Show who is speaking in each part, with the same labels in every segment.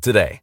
Speaker 1: today.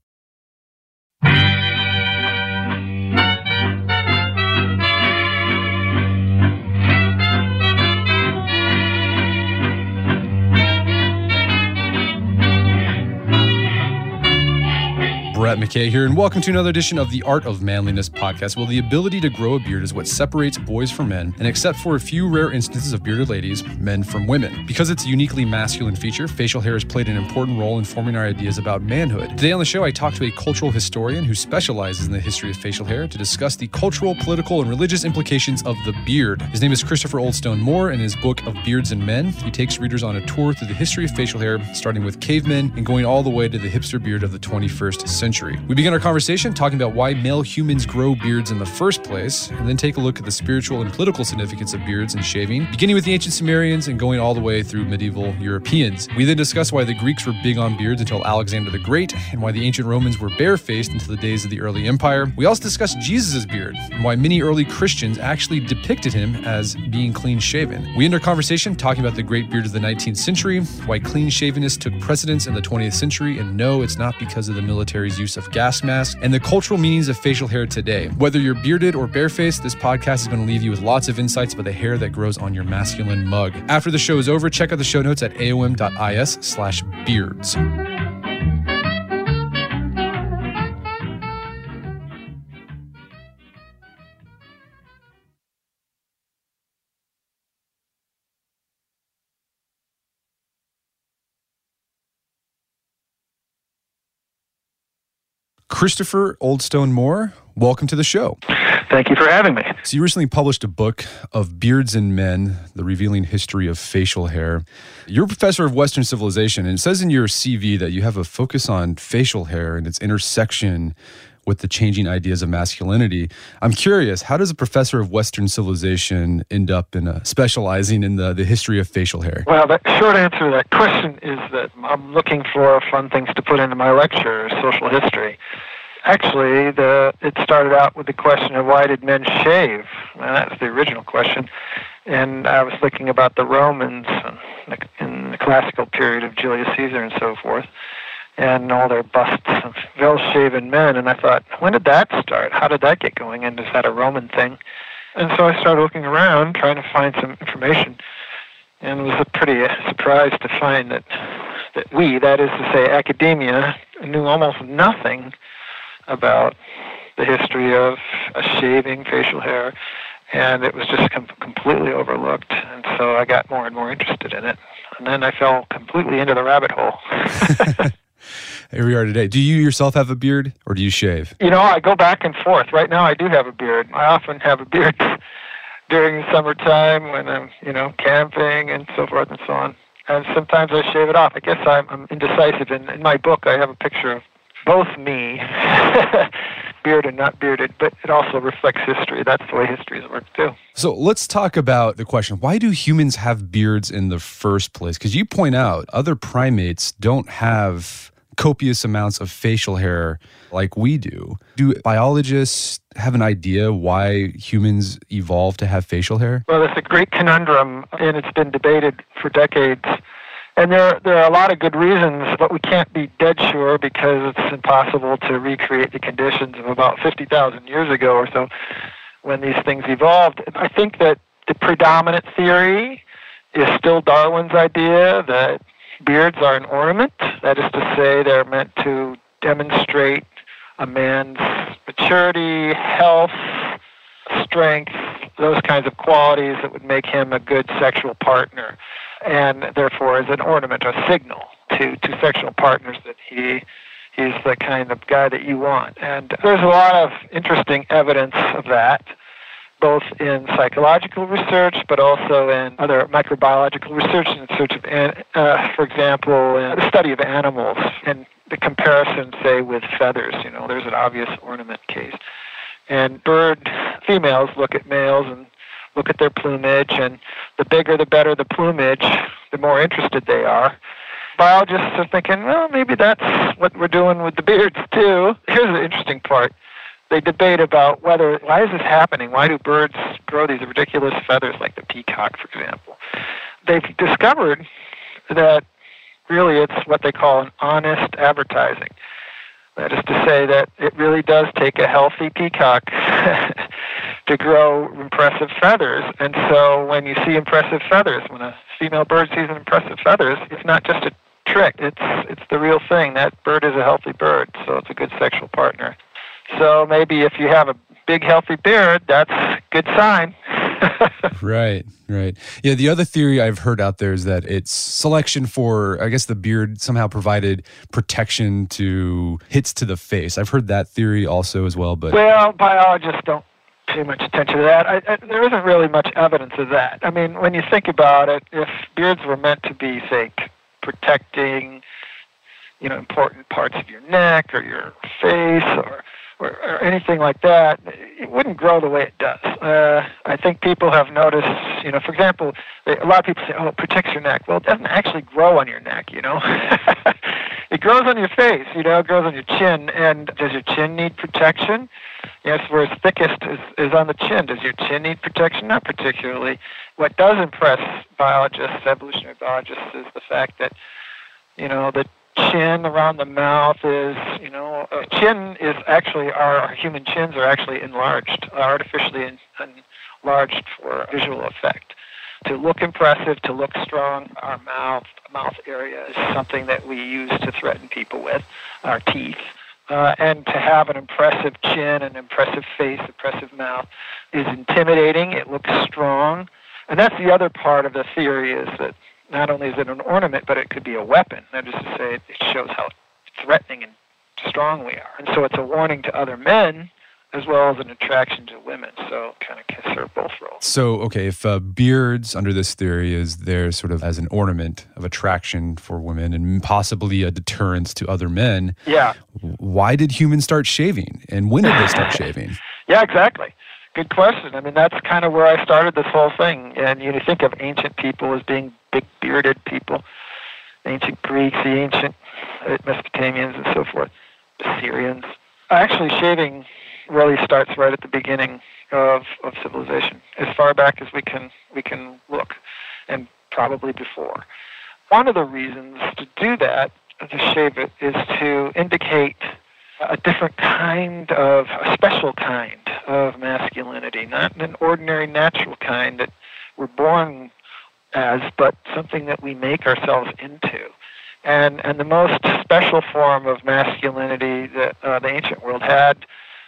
Speaker 2: Brett McKay here, and welcome to another edition of the Art of Manliness podcast. Well, the ability to grow a beard is what separates boys from men, and except for a few rare instances of bearded ladies, men from women. Because it's a uniquely masculine feature, facial hair has played an important role in forming our ideas about manhood. Today on the show, I talk to a cultural historian who specializes in the history of facial hair to discuss the cultural, political, and religious implications of the beard. His name is Christopher Oldstone Moore, and in his book of Beards and Men, he takes readers on a tour through the history of facial hair, starting with cavemen and going all the way to the hipster beard of the 21st century century. We begin our conversation talking about why male humans grow beards in the first place, and then take a look at the spiritual and political significance of beards and shaving, beginning with the ancient Sumerians and going all the way through medieval Europeans. We then discuss why the Greeks were big on beards until Alexander the Great, and why the ancient Romans were barefaced until the days of the early empire. We also discuss Jesus' beard, and why many early Christians actually depicted him as being clean shaven. We end our conversation talking about the great beard of the 19th century, why clean shavenness took precedence in the 20th century, and no, it's not because of the military's use of gas masks, and the cultural meanings of facial hair today. Whether you're bearded or barefaced, this podcast is going to leave you with lots of insights about the hair that grows on your masculine mug. After the show is over, check out the show notes at aom.is slash beards. Christopher Oldstone Moore, welcome to the show.
Speaker 3: Thank you for having me.
Speaker 2: So, you recently published a book of Beards and Men, the revealing history of facial hair. You're a professor of Western civilization, and it says in your CV that you have a focus on facial hair and its intersection with the changing ideas of masculinity. I'm curious, how does a professor of Western civilization end up in a, specializing in the, the history of facial hair?
Speaker 3: Well, the short answer to that question is that I'm looking for fun things to put into my lecture, social history. Actually, the, it started out with the question of why did men shave? And that's the original question. And I was thinking about the Romans in the classical period of Julius Caesar and so forth and all their busts of well-shaven men. And I thought, when did that start? How did that get going? And is that a Roman thing? And so I started looking around, trying to find some information, and was pretty uh, surprised to find that that we, that is to say, academia, knew almost nothing about the history of shaving facial hair, and it was just com- completely overlooked. And so I got more and more interested in it, and then I fell completely into the rabbit hole.
Speaker 2: Here we are today. Do you yourself have a beard or do you shave?
Speaker 3: You know, I go back and forth. Right now, I do have a beard. I often have a beard during the summertime when I'm, you know, camping and so forth and so on. And sometimes I shave it off. I guess I'm, I'm indecisive. In, in my book, I have a picture of both me, bearded and not bearded, but it also reflects history. That's the way history has worked too.
Speaker 2: So let's talk about the question why do humans have beards in the first place? Because you point out other primates don't have copious amounts of facial hair like we do. Do biologists have an idea why humans evolved to have facial hair?
Speaker 3: Well, it's a great conundrum, and it's been debated for decades. And there, there are a lot of good reasons, but we can't be dead sure because it's impossible to recreate the conditions of about 50,000 years ago or so when these things evolved. I think that the predominant theory is still Darwin's idea that beards are an ornament. That is to say, they're meant to demonstrate a man's maturity, health, strength, those kinds of qualities that would make him a good sexual partner, and therefore is an ornament, a signal to, to sexual partners that he he's the kind of guy that you want. And there's a lot of interesting evidence of that, both in psychological research, but also in other microbiological research in search of, uh, for example, the study of animals and the comparison, say, with feathers. You know, there's an obvious ornament case. And bird females look at males and look at their plumage, and the bigger the better the plumage, the more interested they are. Biologists are thinking, well, maybe that's what we're doing with the beards too. Here's the interesting part. They debate about whether, why is this happening? Why do birds grow these ridiculous feathers like the peacock, for example? They've discovered that really it's what they call an honest advertising. That is to say that it really does take a healthy peacock to grow impressive feathers. And so when you see impressive feathers, when a female bird sees impressive feathers, it's not just a trick. It's it's the real thing. That bird is a healthy bird, so it's a good sexual partner. So maybe if you have a big healthy beard, that's a good sign.
Speaker 2: right, right. Yeah, the other theory I've heard out there is that it's selection for, I guess the beard somehow provided protection to hits to the face. I've heard that theory also as well, but.
Speaker 3: Well, biologists don't pay much attention to that. I, I, there isn't really much evidence of that. I mean, when you think about it, if beards were meant to be, say, protecting, you know, important parts of your neck or your face or or, or anything like that, it wouldn't grow the way it does. Uh, I think people have noticed, you know, for example, a lot of people say, oh, it protects your neck. Well, it doesn't actually grow on your neck, you know. it grows on your face, you know, it grows on your chin. And does your chin need protection? Yes, where it's thickest is, is on the chin. Does your chin need protection? Not particularly. What does impress biologists, evolutionary biologists, is the fact that, you know, that chin around the mouth is, you know, uh, chin is actually, our, our human chins are actually enlarged, artificially enlarged for visual effect. To look impressive, to look strong, our mouth, mouth area is something that we use to threaten people with, our teeth. Uh, and to have an impressive chin, an impressive face, impressive mouth is intimidating. It looks strong. And that's the other part of the theory is that not only is it an ornament, but it could be a weapon. That is to say, it shows how threatening and strong we are. And so it's a warning to other men as well as an attraction to women. So kind of can serve both roles.
Speaker 2: So, okay, if uh, beards under this theory is there sort of as an ornament of attraction for women and possibly a deterrence to other men.
Speaker 3: Yeah.
Speaker 2: Why did humans start shaving? And when did they start shaving?
Speaker 3: Yeah, exactly. Good question. I mean, that's kind of where I started this whole thing. And you think of ancient people as being big bearded people, ancient Greeks, the ancient Mesopotamians, and so forth, Assyrians. Actually, shaving really starts right at the beginning of, of civilization, as far back as we can we can look, and probably before. One of the reasons to do that, to shave it, is to indicate a different kind of, a special kind of masculinity, not an ordinary natural kind that we're born as, but something that we make ourselves into. And, and the most special form of masculinity that uh, the ancient world had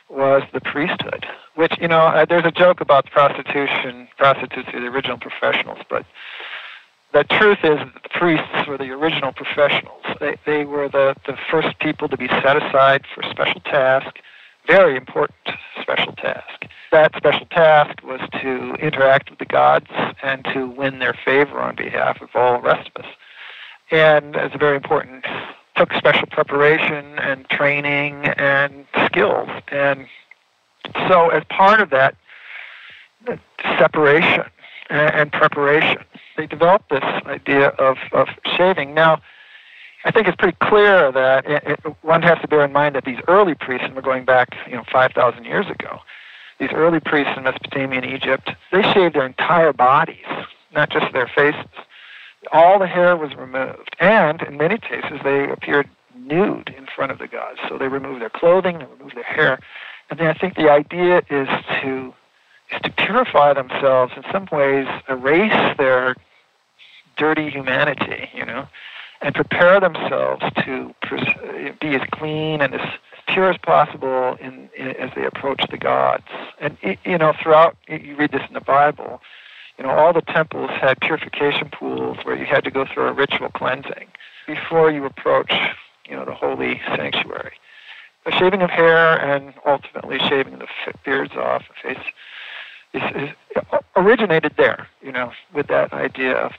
Speaker 3: was the priesthood, which, you know, uh, there's a joke about prostitution, prostitutes are the original professionals, but the truth is priests were the original professionals. They, they were the, the first people to be set aside for a special task, very important special task. That special task was to interact with the gods and to win their favor on behalf of all the rest of us. And it's very important, took special preparation and training and skills. And so as part of that separation and preparation, they developed this idea of, of shaving. Now, I think it's pretty clear that it, it, one has to bear in mind that these early priests, and we're going back, you know, 5,000 years ago, these early priests in Mesopotamia and Egypt, they shaved their entire bodies, not just their faces. All the hair was removed, and in many cases, they appeared nude in front of the gods. So they removed their clothing, they removed their hair, and then I think the idea is to is to purify themselves in some ways, erase their dirty humanity, you know, and prepare themselves to be as clean and as pure as possible in, in, as they approach the gods. And you know, throughout you read this in the Bible, you know, all the temples had purification pools where you had to go through a ritual cleansing before you approach, you know, the holy sanctuary. The shaving of hair and ultimately shaving the beards off the face is, is originated there, you know, with that idea of,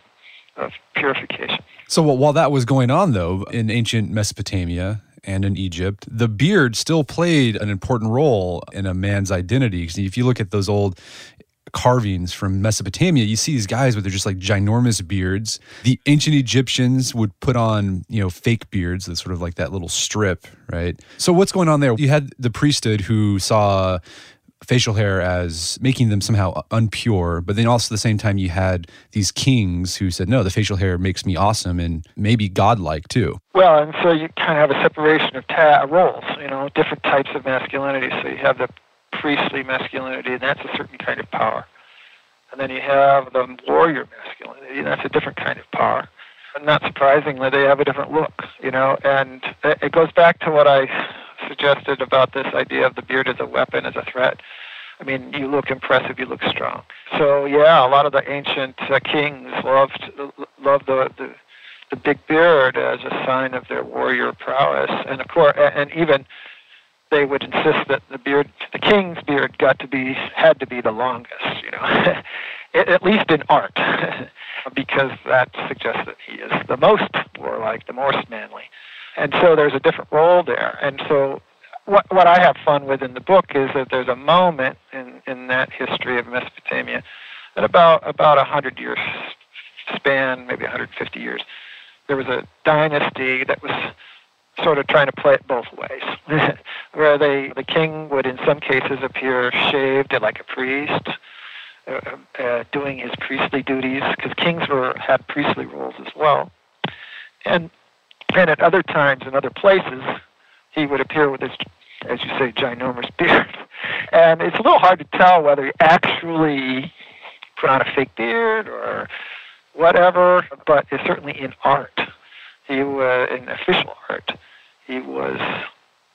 Speaker 3: of purification.
Speaker 2: So while that was going on, though, in ancient Mesopotamia and in Egypt, the beard still played an important role in a man's identity. If you look at those old carvings from Mesopotamia, you see these guys with their just like ginormous beards. The ancient Egyptians would put on, you know, fake beards, that's sort of like that little strip, right? So what's going on there? You had the priesthood who saw facial hair as making them somehow unpure, but then also at the same time you had these kings who said, no, the facial hair makes me awesome and maybe godlike too.
Speaker 3: Well, and so you kind of have a separation of ta- uh, roles, you know, different types of masculinity. So you have the priestly masculinity, and that's a certain kind of power. And then you have the warrior masculinity, and that's a different kind of power. And not surprisingly, they have a different look, you know, and it goes back to what I suggested about this idea of the beard as a weapon, as a threat. I mean, you look impressive, you look strong. So yeah, a lot of the ancient uh, kings loved loved the, the the big beard as a sign of their warrior prowess, and of course, and even they would insist that the beard, the king's beard, got to be had to be the longest, you know, at least in art, because that suggests that he is the most warlike, the most manly, and so there's a different role there. And so, what what I have fun with in the book is that there's a moment in in that history of Mesopotamia, at about about a hundred years span, maybe 150 years, there was a dynasty that was sort of trying to play it both ways, where they, the king would in some cases appear shaved like a priest, uh, uh, doing his priestly duties, because kings were had priestly roles as well, and and at other times in other places, he would appear with his, as you say, ginormous beard, and it's a little hard to tell whether he actually put on a fake beard or whatever, but it's certainly in art. He was in official art he was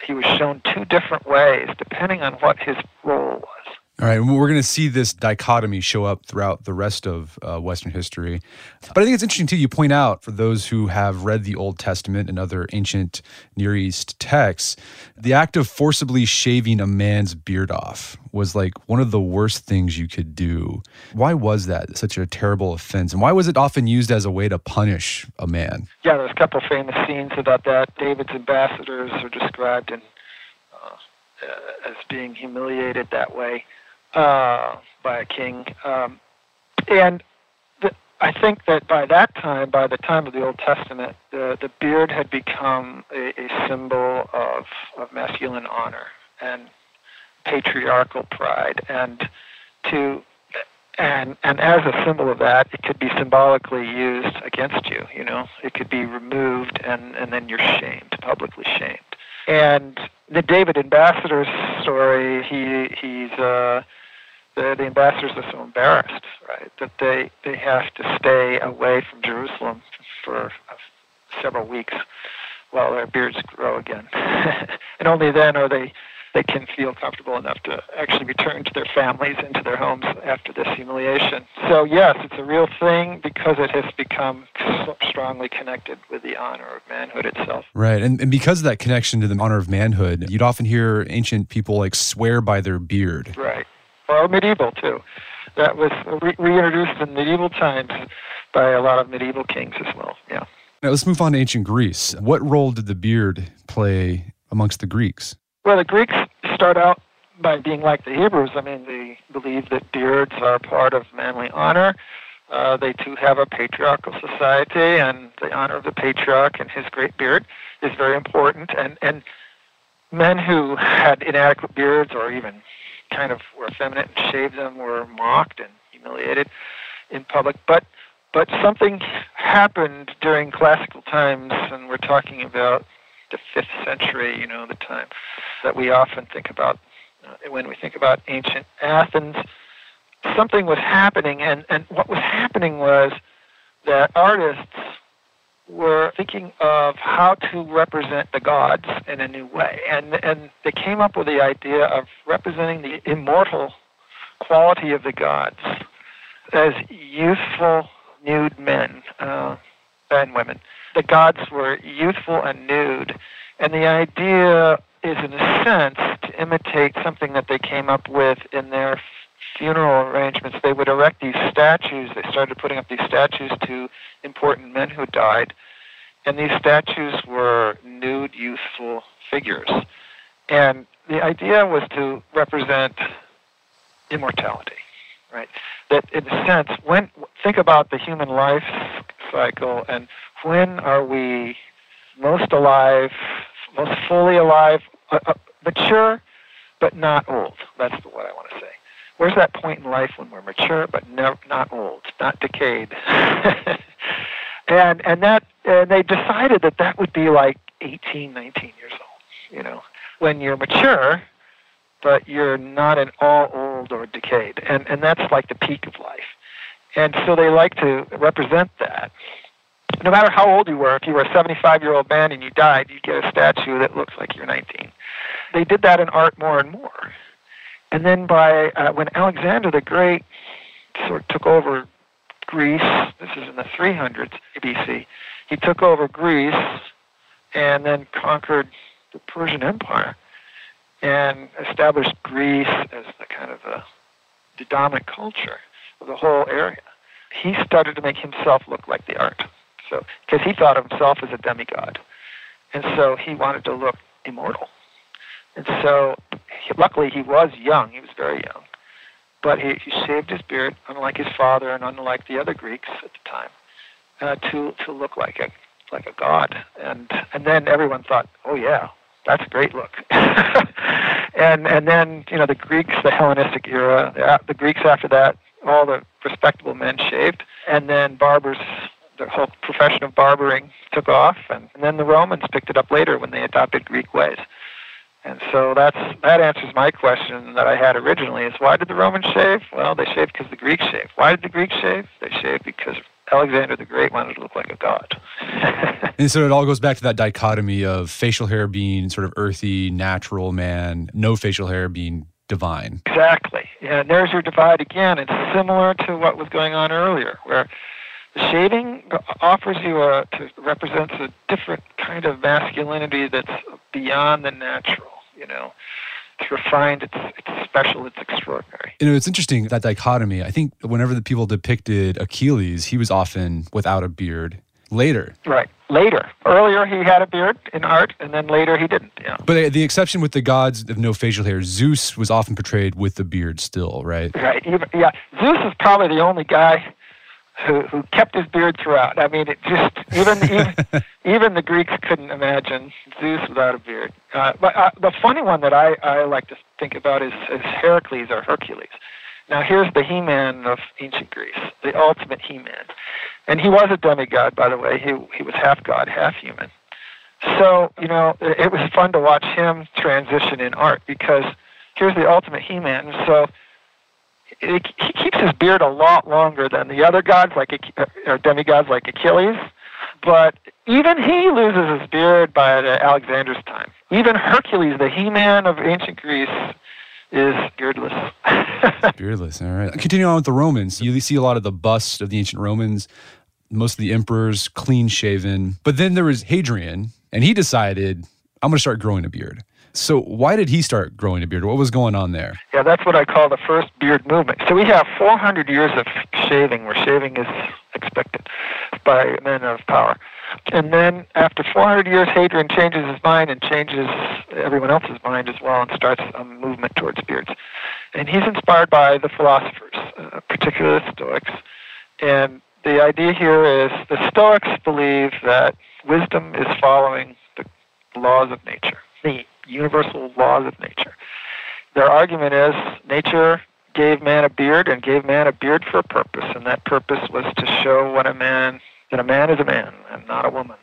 Speaker 3: he was shown two different ways depending on what his role was.
Speaker 2: All right, we're going to see this dichotomy show up throughout the rest of uh, Western history. But I think it's interesting, too. You point out, for those who have read the Old Testament and other ancient Near East texts, the act of forcibly shaving a man's beard off was like one of the worst things you could do. Why was that such a terrible offense? And why was it often used as a way to punish a man?
Speaker 3: Yeah, there's a couple famous scenes about that. David's ambassadors are described in, uh, uh, as being humiliated that way uh, by a king. Um, and I think that by that time, by the time of the Old Testament, the, the beard had become a, a symbol of, of masculine honor and patriarchal pride. And to and and as a symbol of that, it could be symbolically used against you. You know, it could be removed, and and then you're shamed, publicly shamed. And the David ambassador's story, he he's uh, the, the ambassadors are so embarrassed, right, that they, they have to stay away from Jerusalem for uh, several weeks while their beards grow again. and only then are they they can feel comfortable enough to actually return to their families and to their homes after this humiliation. So yes, it's a real thing because it has become so strongly connected with the honor of manhood itself.
Speaker 2: Right, and, and because of that connection to the honor of manhood, you'd often hear ancient people like swear by their beard.
Speaker 3: Right or medieval too. That was re- reintroduced in medieval times by a lot of medieval kings as well. Yeah.
Speaker 2: Now let's move on to ancient Greece. What role did the beard play amongst the Greeks?
Speaker 3: Well, the Greeks start out by being like the Hebrews. I mean, they believe that beards are part of manly honor. Uh, they too have a patriarchal society, and the honor of the patriarch and his great beard is very important. And and men who had inadequate beards or even kind of were effeminate and shaved them were mocked and humiliated in public. But but something happened during classical times, and we're talking about the fifth century, you know, the time that we often think about uh, when we think about ancient Athens. Something was happening, and, and what was happening was that artists were thinking of how to represent the gods in a new way. And, and they came up with the idea of representing the immortal quality of the gods as youthful, nude men uh, and women. The gods were youthful and nude. And the idea is, in a sense, to imitate something that they came up with in their funeral arrangements, they would erect these statues. They started putting up these statues to important men who died. And these statues were nude, youthful figures. And the idea was to represent immortality, right? That in a sense, when think about the human life cycle and when are we most alive, most fully alive, uh, uh, mature, but not old. That's what I want to say. Where's that point in life when we're mature but never, not old, not decayed? and and that and they decided that that would be like 18, 19 years old. You know, when you're mature, but you're not at all old or decayed, and and that's like the peak of life. And so they like to represent that. No matter how old you were, if you were a 75 year old man and you died, you'd get a statue that looks like you're 19. They did that in art more and more. And then by uh, when Alexander the Great sort of took over Greece, this is in the 300s BC, he took over Greece and then conquered the Persian Empire and established Greece as the kind of the, the dominant culture of the whole area. He started to make himself look like the art. So, because he thought of himself as a demigod, and so he wanted to look immortal. And so, luckily, he was young. He was very young. But he, he shaved his beard, unlike his father and unlike the other Greeks at the time, uh, to, to look like a, like a god. And, and then everyone thought, oh, yeah, that's a great look. and, and then, you know, the Greeks, the Hellenistic era, the, the Greeks after that, all the respectable men shaved. And then barbers the whole profession of barbering took off, and, and, then the Romans picked it up later when they adopted Greek ways. And so that's that answers my question that I had originally: is why did the Romans shave? Well, they shaved because the Greeks shaved. Why did the Greeks shave? They shaved because Alexander the Great wanted to look like a god.
Speaker 2: and so it all goes back to that dichotomy of facial hair being sort of earthy, natural man, no facial hair being divine.
Speaker 3: Exactly. Yeah, and there's your divide again. It's similar to what was going on earlier, where the shaving offers you a to, represents a different kind of masculinity that's beyond the natural you know. It's refined, it's, it's special, it's extraordinary.
Speaker 2: You know, it's interesting that dichotomy. I think whenever the people depicted Achilles, he was often without a beard. Later.
Speaker 3: Right. Later. Earlier he had a beard in art, and then later he didn't. Yeah.
Speaker 2: But uh, the exception with the gods of no facial hair, Zeus was often portrayed with the beard still, right?
Speaker 3: Right. Yeah. Zeus is probably the only guy who who kept his beard throughout. I mean, it just even even, even the Greeks couldn't imagine Zeus without a beard. Uh, but uh, the funny one that I I like to think about is, is Heracles or Hercules. Now here's the He-Man of ancient Greece, the ultimate He-Man, and he was a demigod, by the way. He he was half god, half human. So you know, it, it was fun to watch him transition in art because here's the ultimate He-Man. So he keeps his beard a lot longer than the other gods, like uh, or demigods like Achilles. But even he loses his beard by Alexander's time. Even Hercules, the He-Man of ancient Greece, is beardless.
Speaker 2: beardless. All right. Continue on with the Romans. You see a lot of the busts of the ancient Romans. Most of the emperors clean shaven. But then there was Hadrian, and he decided, I'm going to start growing a beard. So why did he start growing a beard? What was going on there?
Speaker 3: Yeah, that's what I call the first beard movement. So we have 400 years of shaving, where shaving is expected by men of power. And then after 400 years, Hadrian changes his mind and changes everyone else's mind as well and starts a movement towards beards. And he's inspired by the philosophers, uh, particularly the Stoics. And the idea here is the Stoics believe that wisdom is following the laws of nature. The universal laws of nature. Their argument is nature gave man a beard and gave man a beard for a purpose, and that purpose was to show what a man that a man is a man and not a woman.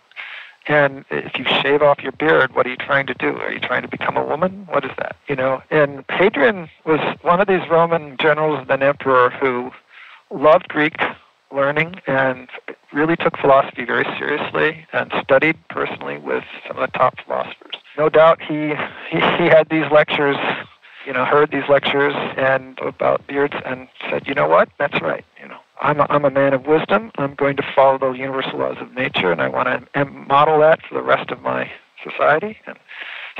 Speaker 3: And if you shave off your beard, what are you trying to do? Are you trying to become a woman? What is that? You know, and Hadrian was one of these Roman generals and emperor who loved Greek learning and really took philosophy very seriously and studied personally with some of the top philosophers. No doubt he he, he had these lectures, you know, heard these lectures and about beards and said, you know what, that's right, you know. I'm a, I'm a man of wisdom. I'm going to follow the universal laws of nature, and I want to model that for the rest of my society. And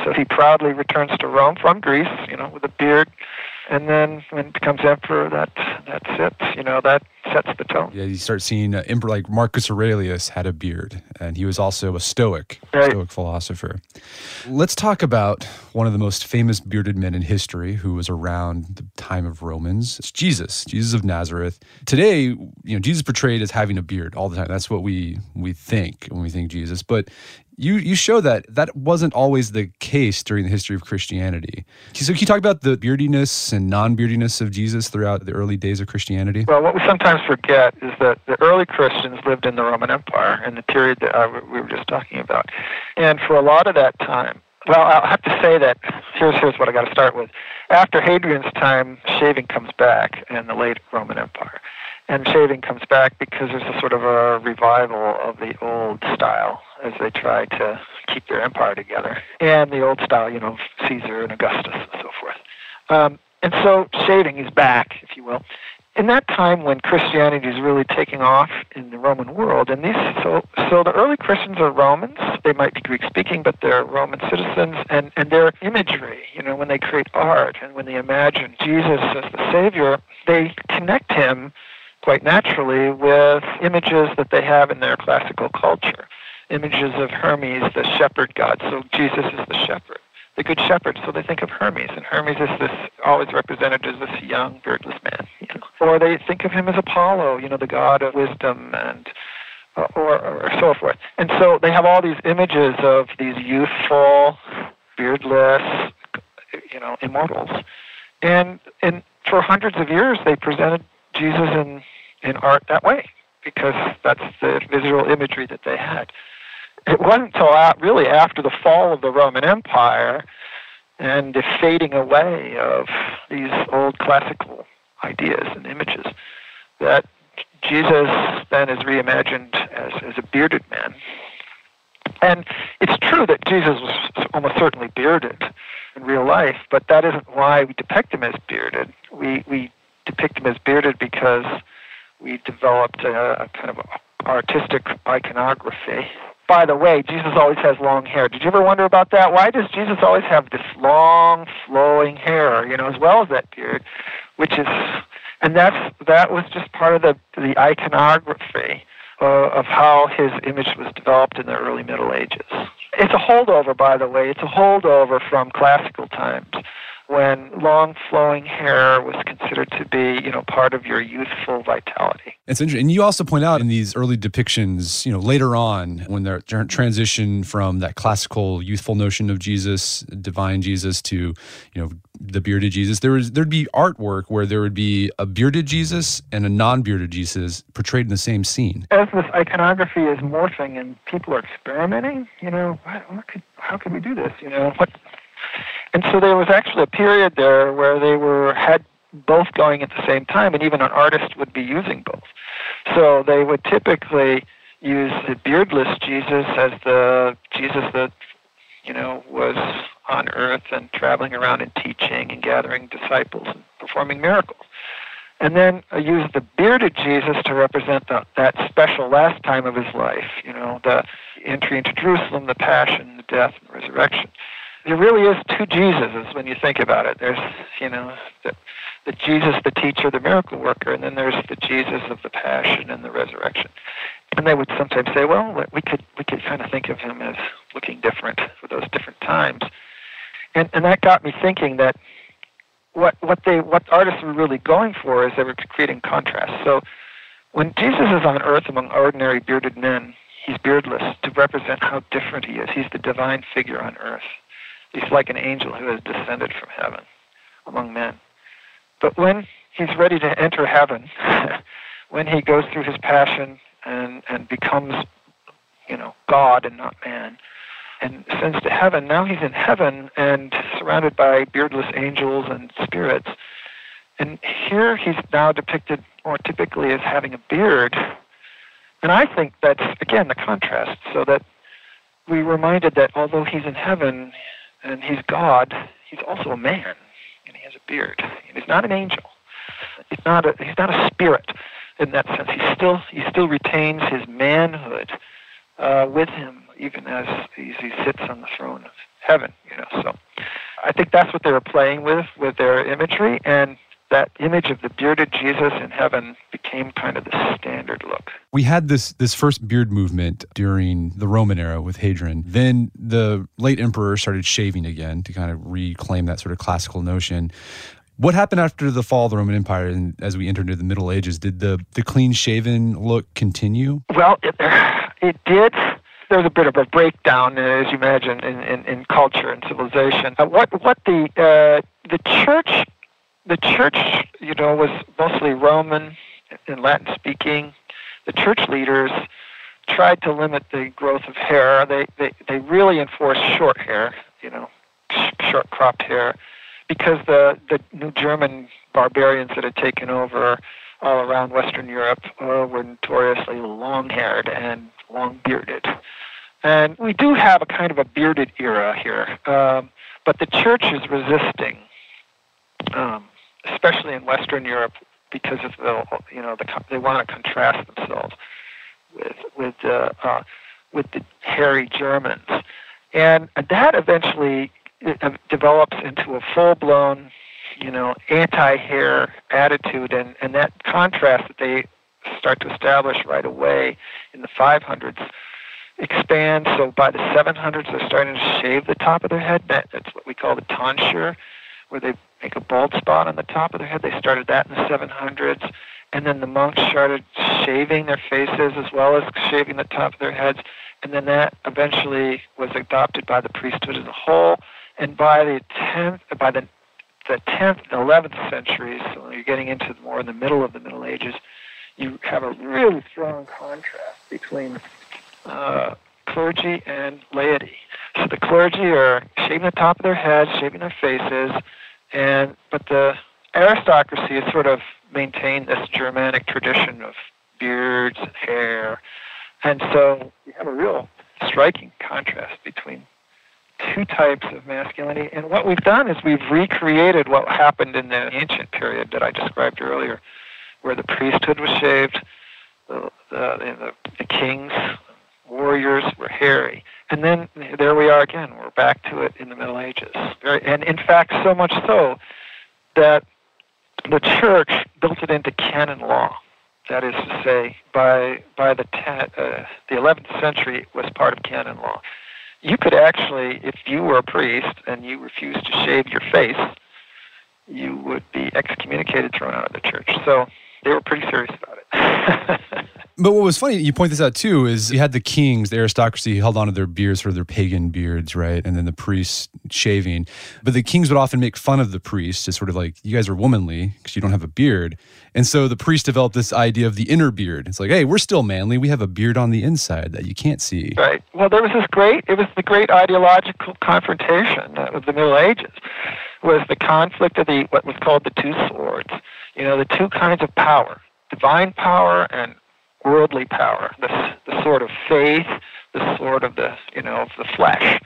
Speaker 3: so he proudly returns to Rome from Greece, you know, with a beard and then when it becomes emperor, that that's it. You know, that sets the tone.
Speaker 2: Yeah, you start seeing uh, emperor like Marcus Aurelius had a beard, and he was also a Stoic,
Speaker 3: right.
Speaker 2: Stoic philosopher. Let's talk about one of the most famous bearded men in history, who was around the time of Romans. It's Jesus, Jesus of Nazareth. Today, you know, Jesus portrayed as having a beard all the time. That's what we we think when we think Jesus, but you you show that that wasn't always the case during the history of Christianity. So can you talk about the beardiness and non-beardiness of Jesus throughout the early days of Christianity?
Speaker 3: Well, what we sometimes forget is that the early Christians lived in the Roman Empire in the period that I, we were just talking about, and for a lot of that time. Well, I'll have to say that here's here's what I got to start with. After Hadrian's time, shaving comes back in the late Roman Empire and shaving comes back because there's a sort of a revival of the old style as they try to keep their empire together and the old style, you know, Caesar and Augustus and so forth. Um, and so shaving is back, if you will. In that time when Christianity is really taking off in the Roman world, and these so so the early Christians are Romans. They might be Greek speaking, but they're Roman citizens, and and their imagery, you know, when they create art and when they imagine Jesus as the Savior, they connect him quite naturally with images that they have in their classical culture. Images of Hermes, the shepherd god. So Jesus is the shepherd, the good shepherd. So they think of Hermes, and Hermes is this always represented as this young, beardless man. You know? Or they think of him as Apollo, you know, the god of wisdom and uh, or, or so forth. And so they have all these images of these youthful, beardless, you know, immortals. And and for hundreds of years they presented Jesus in, in art that way because that's the visual imagery that they had. It wasn't until really after the fall of the Roman Empire and the fading away of these old classical ideas and images that Jesus then is reimagined as, as a bearded man. And it's true that Jesus was almost certainly bearded in real life, but that isn't why we depict him as bearded. We, we depict him as bearded because we developed a, a kind of artistic iconography. By the way, Jesus always has long hair. Did you ever wonder about that? Why does Jesus always have this long, flowing hair, you know, as well as that beard, which is, and that's that was just part of the the iconography uh, of how his image was developed in the early Middle Ages. It's a holdover, by the way. It's a holdover from classical times when long flowing hair was considered to be, you know, part of your youthful vitality.
Speaker 2: It's interesting. And you also point out in these early depictions, you know, later on when they're transition from that classical youthful notion of Jesus, divine Jesus to, you know, the bearded Jesus, there was there'd be artwork where there would be a bearded Jesus and a non-bearded Jesus portrayed in the same scene.
Speaker 3: As this iconography is morphing and people are experimenting, you know, what, what could, how could we do this? You know, what and so there was actually a period there where they were had both going at the same time, and even an artist would be using both. So they would typically use the beardless Jesus as the Jesus that you know was on earth and traveling around and teaching and gathering disciples and performing miracles. And then uh, use the bearded Jesus to represent the, that special last time of his life, you know, the entry into Jerusalem, the passion, the death, and resurrection there really is two Jesuses when you think about it. There's, you know, the, the Jesus, the teacher, the miracle worker, and then there's the Jesus of the passion and the resurrection. And they would sometimes say, well, we could we could kind of think of him as looking different for those different times. And and that got me thinking that what what they what artists were really going for is they were creating contrast. So when Jesus is on earth among ordinary bearded men, he's beardless to represent how different he is. He's the divine figure on earth. He's like an angel who has descended from heaven among men. But when he's ready to enter heaven, when he goes through his passion and, and becomes, you know, God and not man, and ascends to heaven, now he's in heaven and surrounded by beardless angels and spirits. And here he's now depicted more typically as having a beard. And I think that's, again, the contrast, so that we're reminded that although he's in heaven and he's God, he's also a man, and he has a beard. And he's not an angel. He's not a, he's not a spirit in that sense. He still, he still retains his manhood uh, with him, even as he, he sits on the throne of heaven. You know, so I think that's what they were playing with with their imagery, and that image of the bearded Jesus in heaven became kind of the standard look.
Speaker 2: We had this this first beard movement during the Roman era with Hadrian. Then the late emperor started shaving again to kind of reclaim that sort of classical notion. What happened after the fall of the Roman Empire and as we entered into the Middle Ages? Did the, the clean shaven look continue?
Speaker 3: Well, it, it did. There was a bit of a breakdown, as you imagine, in, in, in culture and civilization. Uh, what what the uh, the church the church, you know, was mostly Roman and Latin speaking. The church leaders tried to limit the growth of hair. They they, they really enforced short hair, you know, short cropped hair, because the the new German barbarians that had taken over all around Western Europe uh, were notoriously long-haired and long-bearded. And we do have a kind of a bearded era here, um, but the church is resisting um, especially in Western Europe, because of the you know the they want to contrast themselves with with uh, uh, with the hairy Germans, and that eventually uh, develops into a full blown you know anti-hair attitude, and and that contrast that they start to establish right away in the 500s expands. So by the 700s, they're starting to shave the top of their head. That's what we call the tonsure, where they make a bald spot on the top of their head. They started that in the 700s. And then the monks started shaving their faces as well as shaving the top of their heads. And then that eventually was adopted by the priesthood as a whole. And by the 10th, by the, the 10th and 11th centuries, so you're getting into more in the middle of the Middle Ages, you have a really strong contrast between uh, clergy and laity. So the clergy are shaving the top of their heads, shaving their faces, and but the aristocracy has sort of maintained this Germanic tradition of beards and hair, and so you have a real striking contrast between two types of masculinity. And what we've done is we've recreated what happened in the ancient period that I described earlier, where the priesthood was shaved, the, the, the, the kings, warriors were hairy. And then there we are again. We're back to it in the Middle Ages. And in fact, so much so that the church built it into canon law. That is to say, by by the ten, uh, the 11th century, it was part of canon law. You could actually, if you were a priest and you refused to shave your face, you would be excommunicated, thrown out of the church. So they were pretty serious about it.
Speaker 2: But what was funny, you point this out too, is you had the kings, the aristocracy held onto their beards for their pagan beards, right? And then the priests shaving. But the kings would often make fun of the priests as sort of like, you guys are womanly because you don't have a beard. And so the priests developed this idea of the inner beard. It's like, hey, we're still manly. We have a beard on the inside that you can't see.
Speaker 3: Right. Well, there was this great, it was the great ideological confrontation of the Middle Ages, was the conflict of the, what was called the two swords. You know, the two kinds of power divine power and worldly power, the, the sword of faith, the sword of the, you know, of the flesh.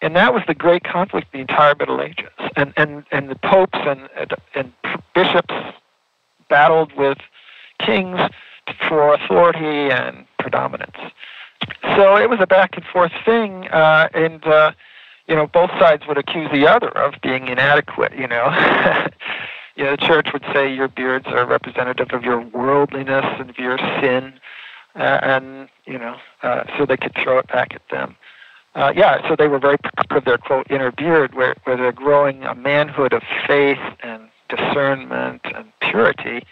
Speaker 3: And that was the great conflict the entire Middle Ages. And, and, and the popes and and, and bishops battled with kings for authority and predominance. So it was a back and forth thing, uh, and uh, you know both sides would accuse the other of being inadequate. You know, you know, the church would say your beards are representative of your worldliness and of your sin, uh, and you know, uh, so they could throw it back at them. Uh, yeah, so they were very proud of their quote inner beard, where where they're growing a manhood of faith and discernment and purity,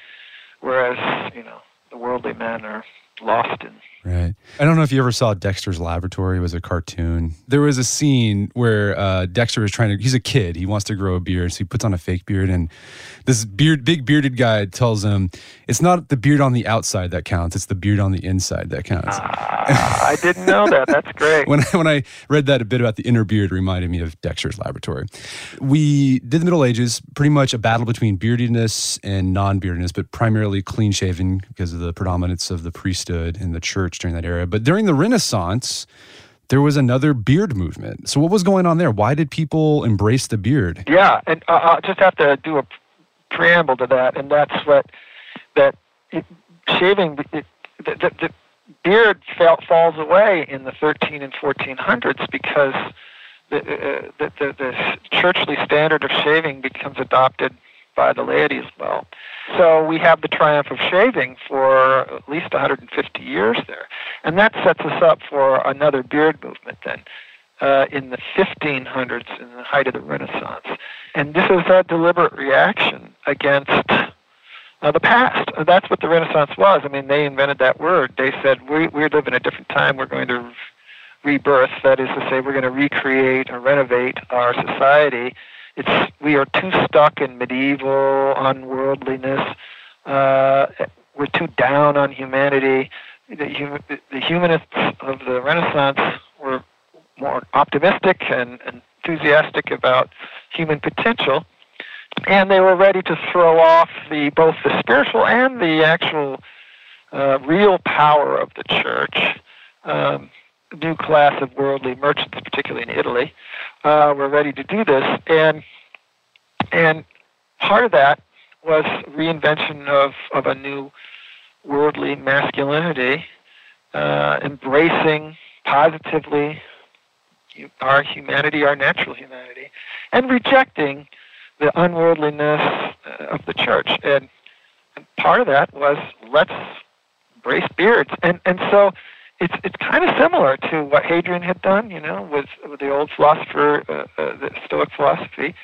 Speaker 3: whereas you know the worldly men are lost in
Speaker 2: Right. I don't know if you ever saw Dexter's Laboratory. It was a cartoon. There was a scene where uh, Dexter is trying to. He's a kid. He wants to grow a beard, so he puts on a fake beard, and this beard, big bearded guy, tells him it's not the beard on the outside that counts; it's the beard on the inside that counts.
Speaker 3: Uh, I didn't know that. That's great.
Speaker 2: when I, when I read that a bit about the inner beard, reminded me of Dexter's Laboratory. We did the Middle Ages, pretty much a battle between beardedness and non-beardedness, but primarily clean shaven because of the predominance of the priesthood in the church during that era. But during the Renaissance, there was another beard movement. So what was going on there? Why did people embrace the beard?
Speaker 3: Yeah, and uh, I'll just have to do a preamble to that, and that's what that it, shaving it, the, the, the beard fell, falls away in the 13 and 1400s because the, uh, the, the, the churchly standard of shaving becomes adopted by the laity as well. So we have the triumph of shaving for at least 150 years there. And that sets us up for another beard movement then. Uh, in the 1500s, in the height of the Renaissance. And this is a deliberate reaction against uh, the past. That's what the Renaissance was. I mean, they invented that word. They said, we, we live in a different time. We're going to rebirth. That is to say, we're going to recreate or renovate our society it's we are too stuck in medieval unworldliness. Uh, we're too down on humanity. The, the humanists of the Renaissance were more optimistic and, and enthusiastic about human potential, and they were ready to throw off the both the spiritual and the actual uh, real power of the church. Um, new class of worldly merchants, particularly in Italy, uh, were ready to do this, and and part of that was reinvention of of a new worldly masculinity, uh, embracing positively our humanity, our natural humanity, and rejecting the unworldliness uh, of the church. And, and part of that was let's embrace beards, and and so it's it's kind of similar to what Hadrian had done, you know, with with the old philosopher, uh, uh, the Stoic philosophy,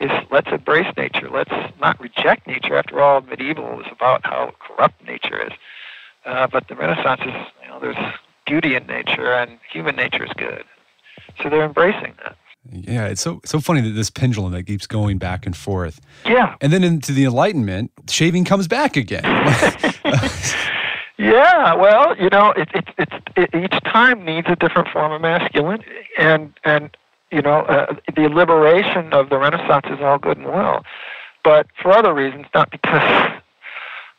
Speaker 3: is let's embrace nature. Let's not reject nature. After all, medieval was about how corrupt nature is. Uh, but the Renaissance is, you know, there's beauty in nature, and human nature is good. So they're embracing that.
Speaker 2: Yeah, it's so so funny that this pendulum that keeps going back and forth.
Speaker 3: Yeah.
Speaker 2: And then into the Enlightenment, shaving comes back again.
Speaker 3: Yeah, well, you know, it, it, it, it, each time needs a different form of masculinity, and and you know, uh, the liberation of the Renaissance is all good and well, but for other reasons, not because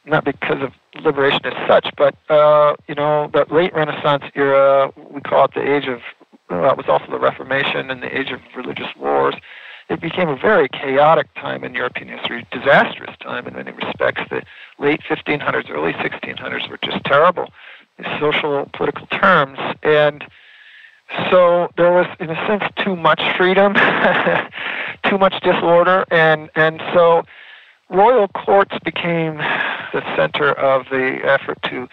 Speaker 3: not because of liberation as such, but uh, you know, the late Renaissance era, we call it the age of. Well, it was also the Reformation and the age of religious wars it became a very chaotic time in European history, disastrous time in many respects. The late 1500s, early 1600s were just terrible in social, political terms. And so there was, in a sense, too much freedom, too much disorder, and, and so royal courts became the center of the effort to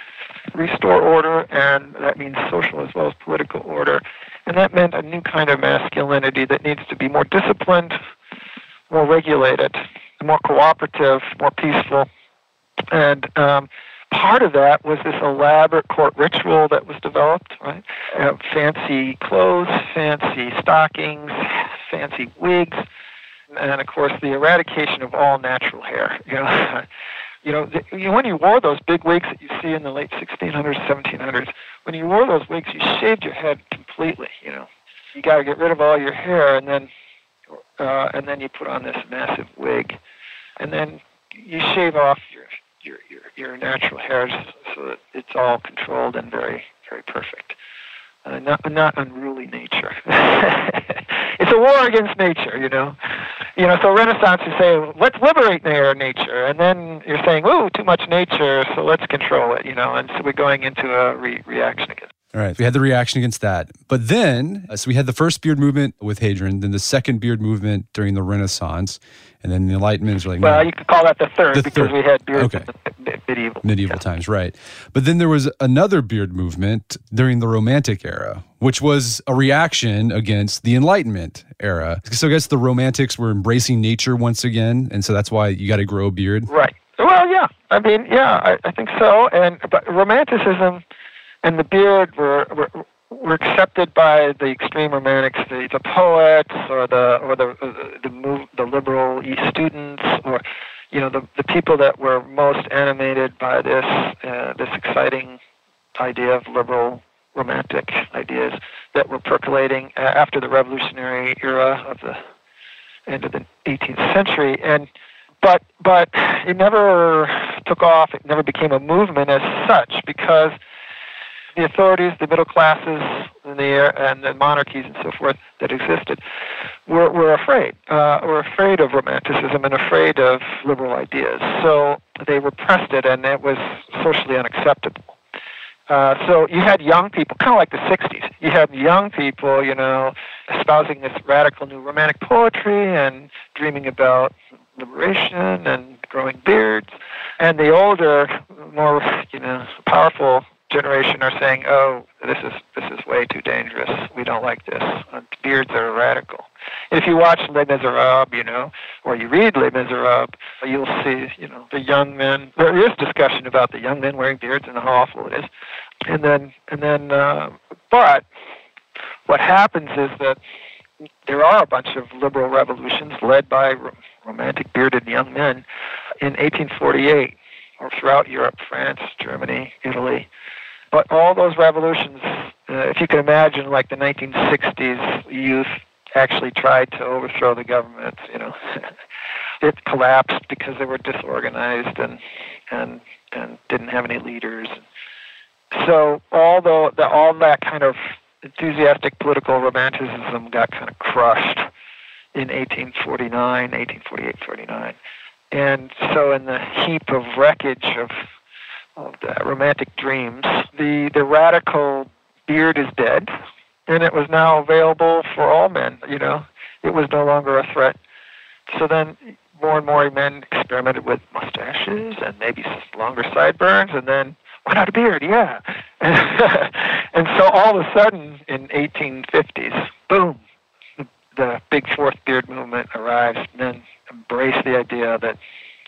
Speaker 3: restore order, and that means social as well as political order. And that meant a new kind of masculinity that needs to be more disciplined, more regulated, more cooperative, more peaceful. And um, part of that was this elaborate court ritual that was developed, right? Uh, fancy clothes, fancy stockings, fancy wigs, and of course the eradication of all natural hair. You know, you know, the, when you wore those big wigs that you see in the late 1600s, 1700s, when you wore those wigs, you shaved your head completely. You know, you got to get rid of all your hair, and then, uh, and then you put on this massive wig, and then you shave off your your your, your natural hairs so that it's all controlled and very very perfect. Uh, not not unruly nature. it's a war against nature, you know. You know, so Renaissance is saying, let's liberate nature, and then you're saying, ooh, too much nature, so let's control it, you know, and so we're going into a re- reaction against.
Speaker 2: All right, So we had the reaction against that, but then uh, so we had the first beard movement with Hadrian, then the second beard movement during the Renaissance, and then the Enlightenment
Speaker 3: are like. Well, no. you could call that the third
Speaker 2: the
Speaker 3: because
Speaker 2: third.
Speaker 3: we had beards
Speaker 2: okay.
Speaker 3: in the medieval
Speaker 2: medieval yeah. times, right? But then there was another beard movement during the Romantic era, which was a reaction against the Enlightenment era. So I guess the Romantics were embracing nature once again, and so that's why you got to grow a beard.
Speaker 3: Right. Well, yeah. I mean, yeah, I, I think so. And but Romanticism and the beard were, were were accepted by the extreme romantics, the, the poets or the or the the, move, the liberal students or you know the the people that were most animated by this uh, this exciting idea of liberal romantic ideas that were percolating after the revolutionary era of the end of the 18th century. And but but it never took off. It never became a movement as such because the authorities, the middle classes, and the, and the monarchies and so forth that existed were, were afraid, uh, were afraid of romanticism and afraid of liberal ideas. So they repressed it, and it was socially unacceptable. Uh, so you had young people, kind of like the 60s. You had young people, you know, espousing this radical new romantic poetry and dreaming about liberation and growing beards. And the older, more, you know, powerful generation are saying, "Oh, this is this is way too dangerous. We don't like this. Beards are radical." If you watch Les Miserables, you know, or you read Les Miserables, you'll see, you know, the young men. There is discussion about the young men wearing beards and how awful it is, and then and then, uh, but what happens is that there are a bunch of liberal revolutions led by romantic bearded young men in 1848 or throughout Europe, France, Germany, Italy, but all those revolutions, uh, if you can imagine, like the 1960s youth actually tried to overthrow the government, you know, it collapsed because they were disorganized and and and didn't have any leaders. So although the, all that kind of enthusiastic political romanticism got kind of crushed in 1849, 1848, 49. And so in the heap of wreckage of of romantic dreams. The the radical beard is dead, and it was now available for all men. You know, it was no longer a threat. So then, more and more men experimented with mustaches and maybe longer sideburns, and then why not a beard? Yeah. and so all of a sudden, in 1850s, boom, the big fourth beard movement arrives. Men embrace the idea that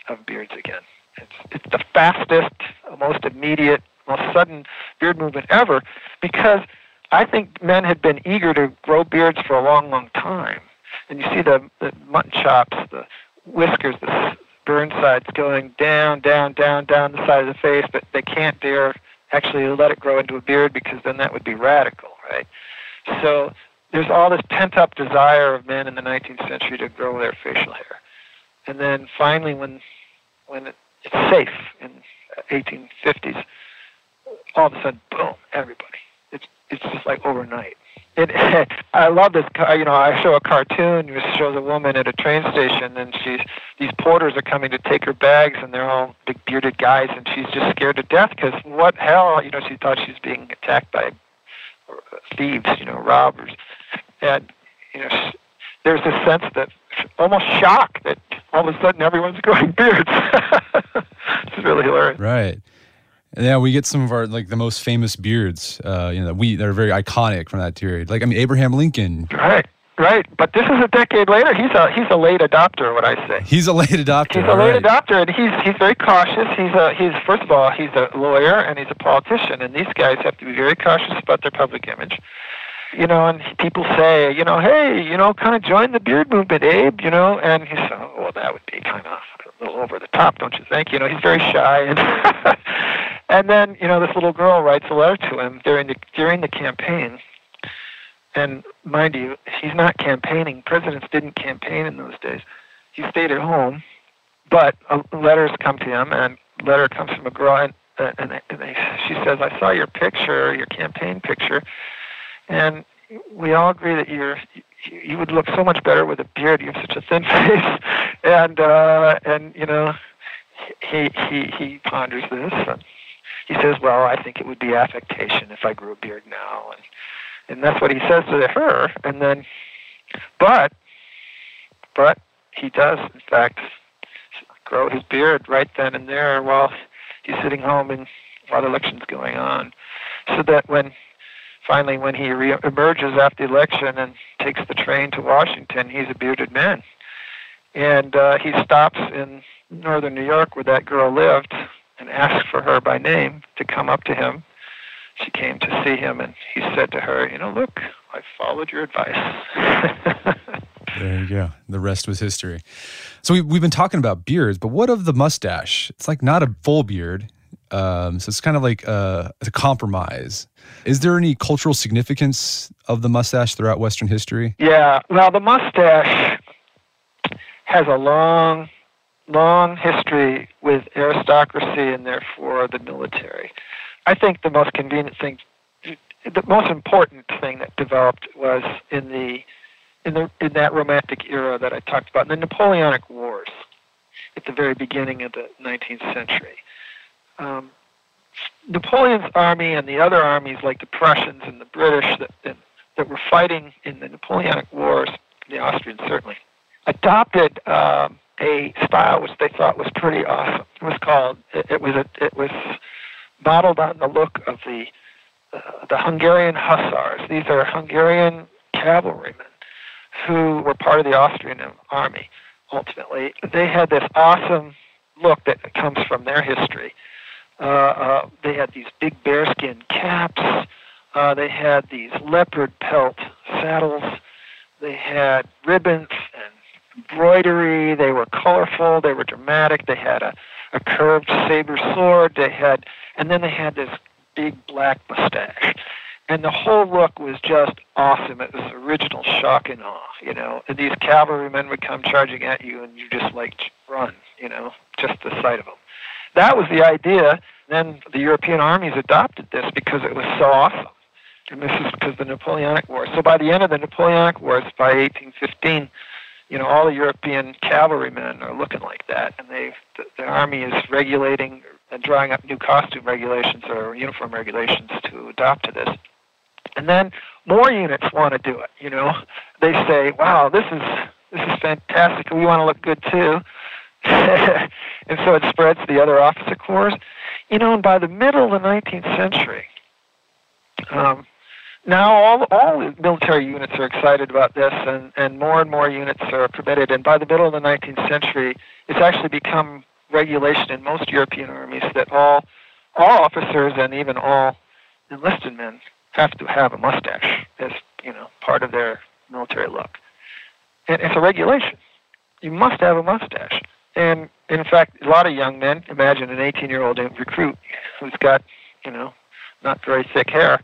Speaker 3: of beards again. It's, it's the fastest, most immediate, most sudden beard movement ever because I think men had been eager to grow beards for a long, long time. And you see the, the mutton chops, the whiskers, the burnsides going down, down, down, down the side of the face, but they can't dare actually let it grow into a beard because then that would be radical, right? So there's all this pent up desire of men in the 19th century to grow their facial hair. And then finally, when when it safe in 1850s. All of a sudden, boom, everybody. It's it's just like overnight. It, I love this. You know, I show a cartoon which shows a woman at a train station, and she's these porters are coming to take her bags, and they're all big bearded guys, and she's just scared to death because what hell? You know, she thought she was being attacked by uh, thieves, you know, robbers, and you know, there's this sense that almost shock that all of a sudden everyone's growing beards. it's really hilarious.
Speaker 2: Right. Yeah, we get some of our like the most famous beards, uh, you know, that we that are very iconic from that period. Like I mean, Abraham Lincoln.
Speaker 3: Right, right. But this is a decade later. He's a he's a late adopter. What I say.
Speaker 2: He's a late adopter.
Speaker 3: He's a late right. adopter, and he's he's very cautious. He's a he's first of all he's a lawyer and he's a politician, and these guys have to be very cautious about their public image you know, and people say, you know, hey, you know, kind of join the beard movement, Abe, you know, and he said, oh, well, that would be kind of a little over the top, don't you think? You know, he's very shy, and and then you know, this little girl writes a letter to him during the during the campaign, and mind you, he's not campaigning. Presidents didn't campaign in those days. He stayed at home, but uh, letters come to him, and letter comes from a girl, and and, and they, she says, I saw your picture, your campaign picture and we all agree that you're you would look so much better with a beard. You have such a thin face, and uh, and you know, he he he ponders this, and he says, "Well, I think it would be affectation if I grew a beard now," and and that's what he says to her. And then, but but he does, in fact, grow his beard right then and there while he's sitting home and while the election's going on, so that when finally, when he re- emerges after the election and takes the train to Washington, he's a bearded man. And uh, he stops in northern New York where that girl lived and asks for her by name to come up to him she came to see him, and he said to her, "You know, look, I followed your advice."
Speaker 2: there you go. The rest was history. So we, we've been talking about beards, but what of the mustache? It's like not a full beard. Um, so it's kind of like a, a compromise. Is there any cultural significance of the mustache throughout Western history?
Speaker 3: Yeah, well, the mustache has a long, long history with aristocracy and therefore the military. I think the most convenient thing, the most important thing that developed was in the in the in that romantic era that I talked about, in the Napoleonic Wars, at the very beginning of the 19th century. Um, Napoleon's army and the other armies, like the Prussians and the British, that, that, that were fighting in the Napoleonic Wars, the Austrians certainly, adopted um, a style which they thought was pretty awesome. It was called. It, it was a, it was modeled on the look of the uh, the Hungarian hussars. These are Hungarian cavalrymen who were part of the Austrian army. Ultimately, they had this awesome look that comes from their history. Uh, uh, they had these big bearskin caps. Uh, they had these leopard pelt saddles. They had ribbons and embroidery. They were colorful. They were dramatic. They had a, a curved saber sword. They had, and then they had this big black mustache and the whole look was just awesome. It was original shock and awe, you know. And these cavalrymen would come charging at you, and you just like run, you know, just the sight of them. That was the idea. Then the European armies adopted this because it was so awesome. And this is because of the Napoleonic Wars. So by the end of the Napoleonic Wars, by 1815, you know, all the European cavalrymen are looking like that, and they the, the army is regulating and drawing up new costume regulations or uniform regulations to adopt to this. And then more units want to do it. You know, they say, "Wow, this is this is fantastic. We want to look good too." and so it spreads to the other officer corps. You know, and by the middle of the 19th century, um, now all all military units are excited about this, and and more and more units are permitted. And by the middle of the 19th century, it's actually become regulation in most European armies that all all officers and even all enlisted men have to have a mustache as you know part of their military look. And it's a regulation. You must have a mustache. And in fact, a lot of young men imagine an 18-year-old recruit who's got, you know, not very thick hair,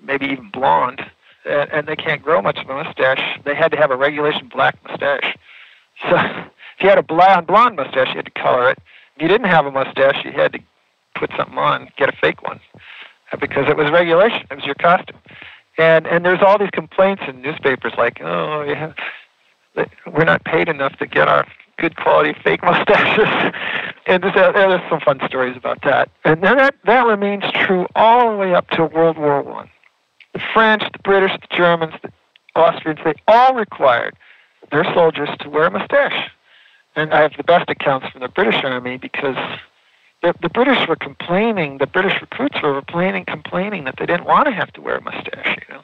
Speaker 3: maybe even blonde, and, and they can't grow much of a mustache. They had to have a regulation black mustache. So if you had a blonde blonde mustache, you had to color it. If you didn't have a mustache, you had to put something on, get a fake one uh, because it was regulation. It was your costume. And and there's all these complaints in newspapers like, oh yeah, we're not paid enough to get our good quality fake mustaches. and there's, uh, there's some fun stories about that. And that that remains true all the way up to World War One. The French, the British, the Germans, the Austrians, they all required their soldiers to wear a mustache. And I have the best accounts from the British Army because the, the British were complaining, the British recruits were complaining, complaining that they didn't want to have to wear a mustache. You know,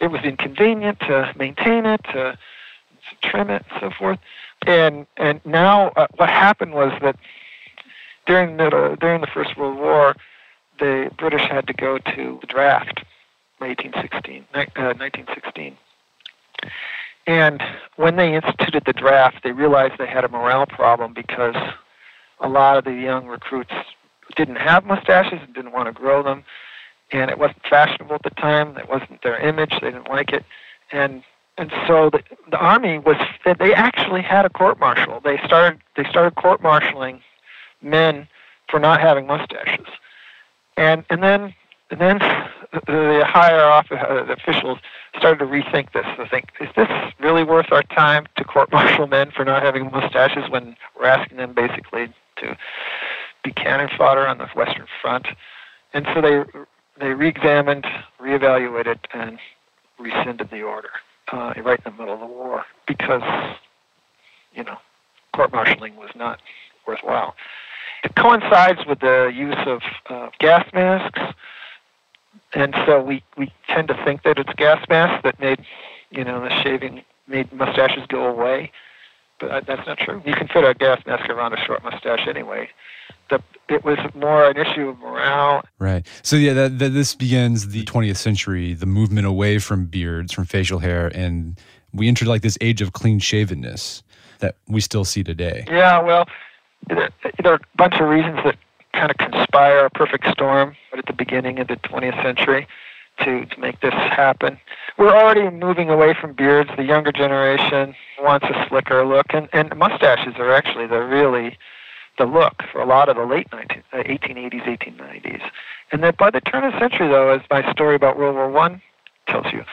Speaker 3: it was inconvenient to maintain it, to, to trim it, and so forth. And and now uh, what happened was that during the uh, during the First World War, the British had to go to the draft, 1816, uh, 1916. And when they instituted the draft, they realized they had a morale problem because a lot of the young recruits didn't have mustaches and didn't want to grow them, and it wasn't fashionable at the time. It wasn't their image. They didn't like it, and and so the the army was they actually had a court martial. They started they started court martialing men for not having mustaches, and and then and then the higher office, uh, officials started to rethink this. To think, is this really worth our time to court martial men for not having mustaches when we're asking them basically to be cannon fodder on the Western Front. And so they they re-examined, reevaluated, and rescinded the order uh, right in the middle of the war because, you know, court-martialing was not worthwhile. It coincides with the use of uh, gas masks, and so we, we tend to think that it's gas masks that made, you know, the shaving made mustaches go away But that's not true. You can fit a gas mask around a short mustache anyway. The, it was more an issue of morale.
Speaker 2: Right. So yeah, that, that this begins the 20th century, the movement away from beards, from facial hair, and we entered like this age of clean shavenness that we still see today.
Speaker 3: Yeah, well, there, there are a bunch of reasons that kind of conspire a perfect storm at the beginning of the 20th century to, to make this happen. We're already moving away from beards. The younger generation wants a slicker look, and, and mustaches are actually the really the look for a lot of the late 19, uh, 1880s, 1890s. And that by the turn of the century, though, as my story about World War One tells you,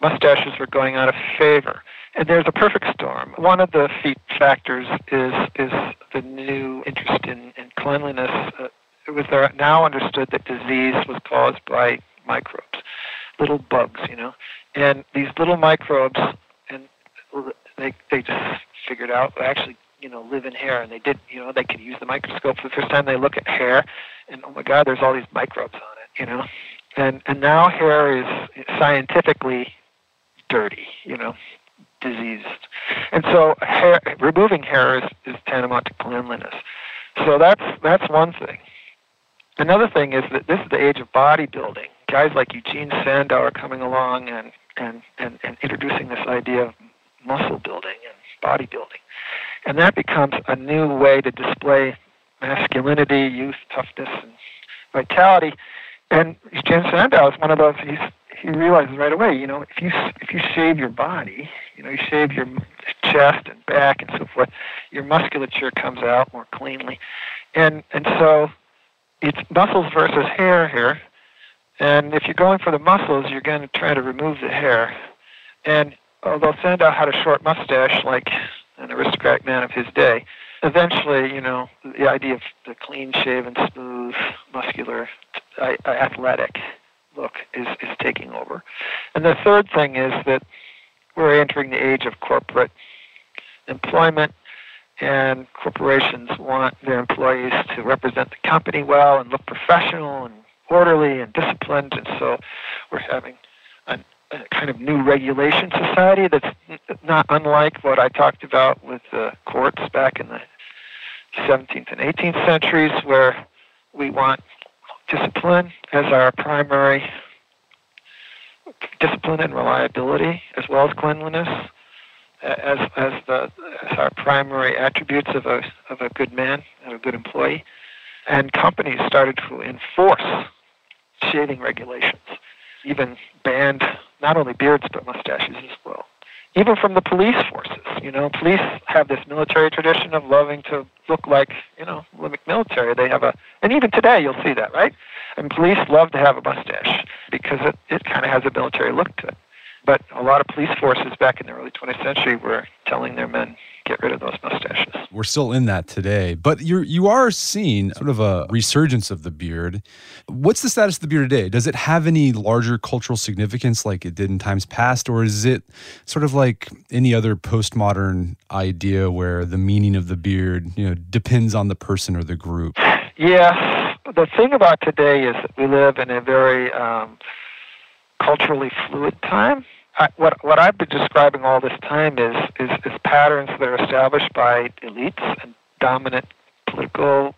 Speaker 3: mustaches were going out of favor. And there's a perfect storm. One of the factors is is the new interest in, in cleanliness. Uh, it was there now understood that disease was caused by microbes, little bugs, you know, and these little microbes, and they they just figured out actually you know live in hair, and they did you know they could use the microscope for the first time. They look at hair, and oh my God, there's all these microbes on it, you know, and and now hair is scientifically dirty, you know, diseased. And so hair, removing hair is, is tantamount to cleanliness. So that's that's one thing. Another thing is that this is the age of bodybuilding. Guys like Eugene Sandow are coming along and, and, and, and introducing this idea of muscle building and bodybuilding. And that becomes a new way to display masculinity, youth, toughness, and vitality. And Eugene Sandow is one of those. He's he realizes right away, you know, if you if you shave your body, you know, you shave your chest and back and so forth, your musculature comes out more cleanly, and and so it's muscles versus hair here, and if you're going for the muscles, you're going to try to remove the hair, and uh, although Sandow had a short mustache like an aristocratic man of his day, eventually, you know, the idea of the clean shaven, smooth, muscular, uh, athletic look is, is taking over. And the third thing is that we're entering the age of corporate employment, and corporations want their employees to represent the company well and look professional and orderly and disciplined. And so we're having a, kind of new regulation society that's not unlike what I talked about with the courts back in the 17th and 18th centuries, where we want discipline as our primary discipline and reliability, as well as cleanliness, as as the as our primary attributes of a of a good man and a good employee. And companies started to enforce shaving regulations, even banned not only beards but mustaches as well even from the police forces. You know, police have this military tradition of loving to look like, you know, military. They have a, and even today you'll see that, right? And police love to have a mustache because it, it kind of has a military look to it. But a lot of police forces back in the early 20th century were telling their men, get rid of those mustaches.
Speaker 2: We're still in that today, but you're you are seeing sort of a resurgence of the beard. What's the status of the beard today? Does it have any larger cultural significance like it did in times past, or is it sort of like any other postmodern idea where the meaning of the beard, you know, depends on the person or the group?
Speaker 3: Yeah, the thing about today is that we live in a very um, culturally fluid time. I, what what I've been describing all this time is, is is patterns that are established by elites and dominant political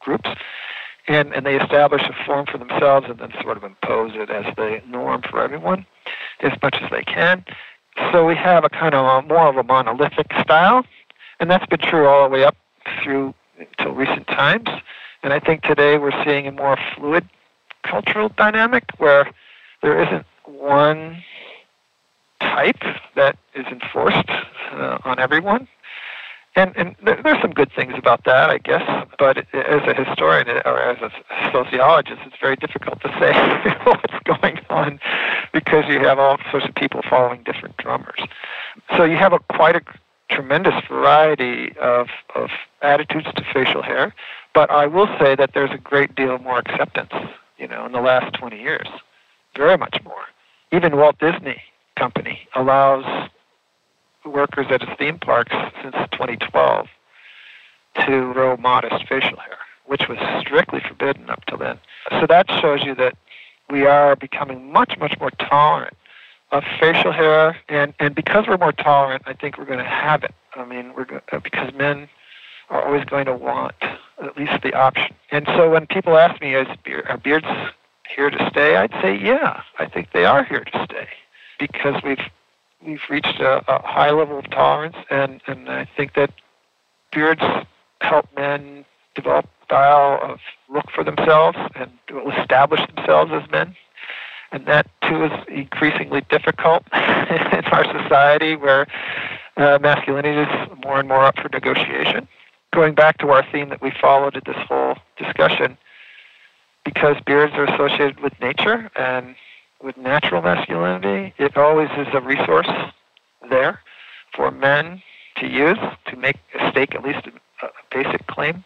Speaker 3: groups, and and they establish a form for themselves and then sort of impose it as the norm for everyone, as much as they can. So we have a kind of a, more of a monolithic style, and that's been true all the way up through until recent times. And I think today we're seeing a more fluid cultural dynamic where there isn't one type that is enforced uh, on everyone. And, and there, there's some good things about that, I guess. But as a historian or as a sociologist, it's very difficult to say what's going on because you have all sorts of people following different drummers. So you have a quite a tremendous variety of, of attitudes to facial hair. But I will say that there's a great deal more acceptance, you know, in the last 20 years very much more. Even Walt Disney Company allows workers at its theme parks since 2012 to grow modest facial hair, which was strictly forbidden up till then. So that shows you that we are becoming much, much more tolerant of facial hair, and, and because we're more tolerant, I think we're going to have it I mean, we're uh, because men are always going to want at least the option. And so when people ask me, "Is are beards here to stay?" I'd say, "Yeah, I think they are here to stay because we've we've reached a, a high level of tolerance, and and I think that beards help men develop style of look for themselves and will establish themselves as men. And that too is increasingly difficult in our society where uh, masculinity is more and more up for negotiation. Going back to our theme that we followed in this whole discussion, because beards are associated with nature and with natural masculinity, it always is a resource there for men to use to make a stake at least a, a basic claim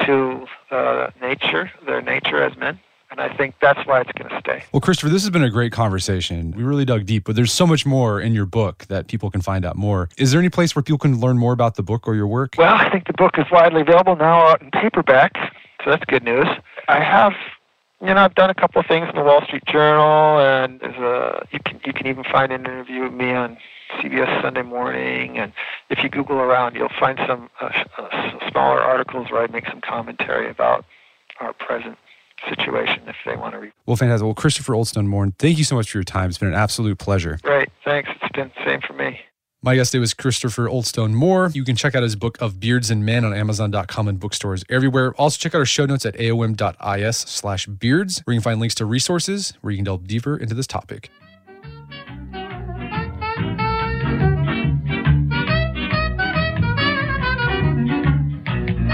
Speaker 3: to uh, nature, their nature as men. And I think that's why it's going to stay.
Speaker 2: Well, Christopher, this has been a great conversation. We really dug deep, but there's so much more in your book that people can find out more. Is there any place where people can learn more about the book or your work?
Speaker 3: Well, I think the book is widely available now out in paperback, so that's good news. I have you know, I've done a couple of things in the Wall Street Journal, and there's a you can you can even find an interview with me on CBS Sunday Morning, and if you Google around, you'll find some uh, uh, smaller articles where I make some commentary about our present situation if they want to read.
Speaker 2: Well, fantastic. Well, Christopher Oldstone Moore, thank you so much for your time. It's been an absolute pleasure.
Speaker 3: Great. Thanks. It's been the same for me.
Speaker 2: My guest today was Christopher Oldstone Moore. You can check out his book of Beards and Men on Amazon.com and bookstores everywhere. Also, check out our show notes at aom.is slash beards, where you can find links to resources where you can delve deeper into this topic.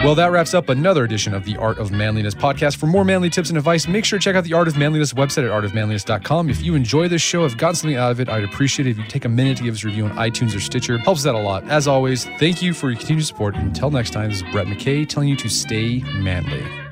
Speaker 2: Well, that wraps up another edition of the Art of Manliness podcast. For more manly tips and advice, make sure to check out the Art of Manliness website at artofmanliness.com. If you enjoy this show, have gotten something out of it, I'd appreciate it if you take a minute to give us a review on iTunes or Stitcher. Helps us out a lot. As always, thank you for your continued support. Until next time, this is Brett McKay telling you to stay manly.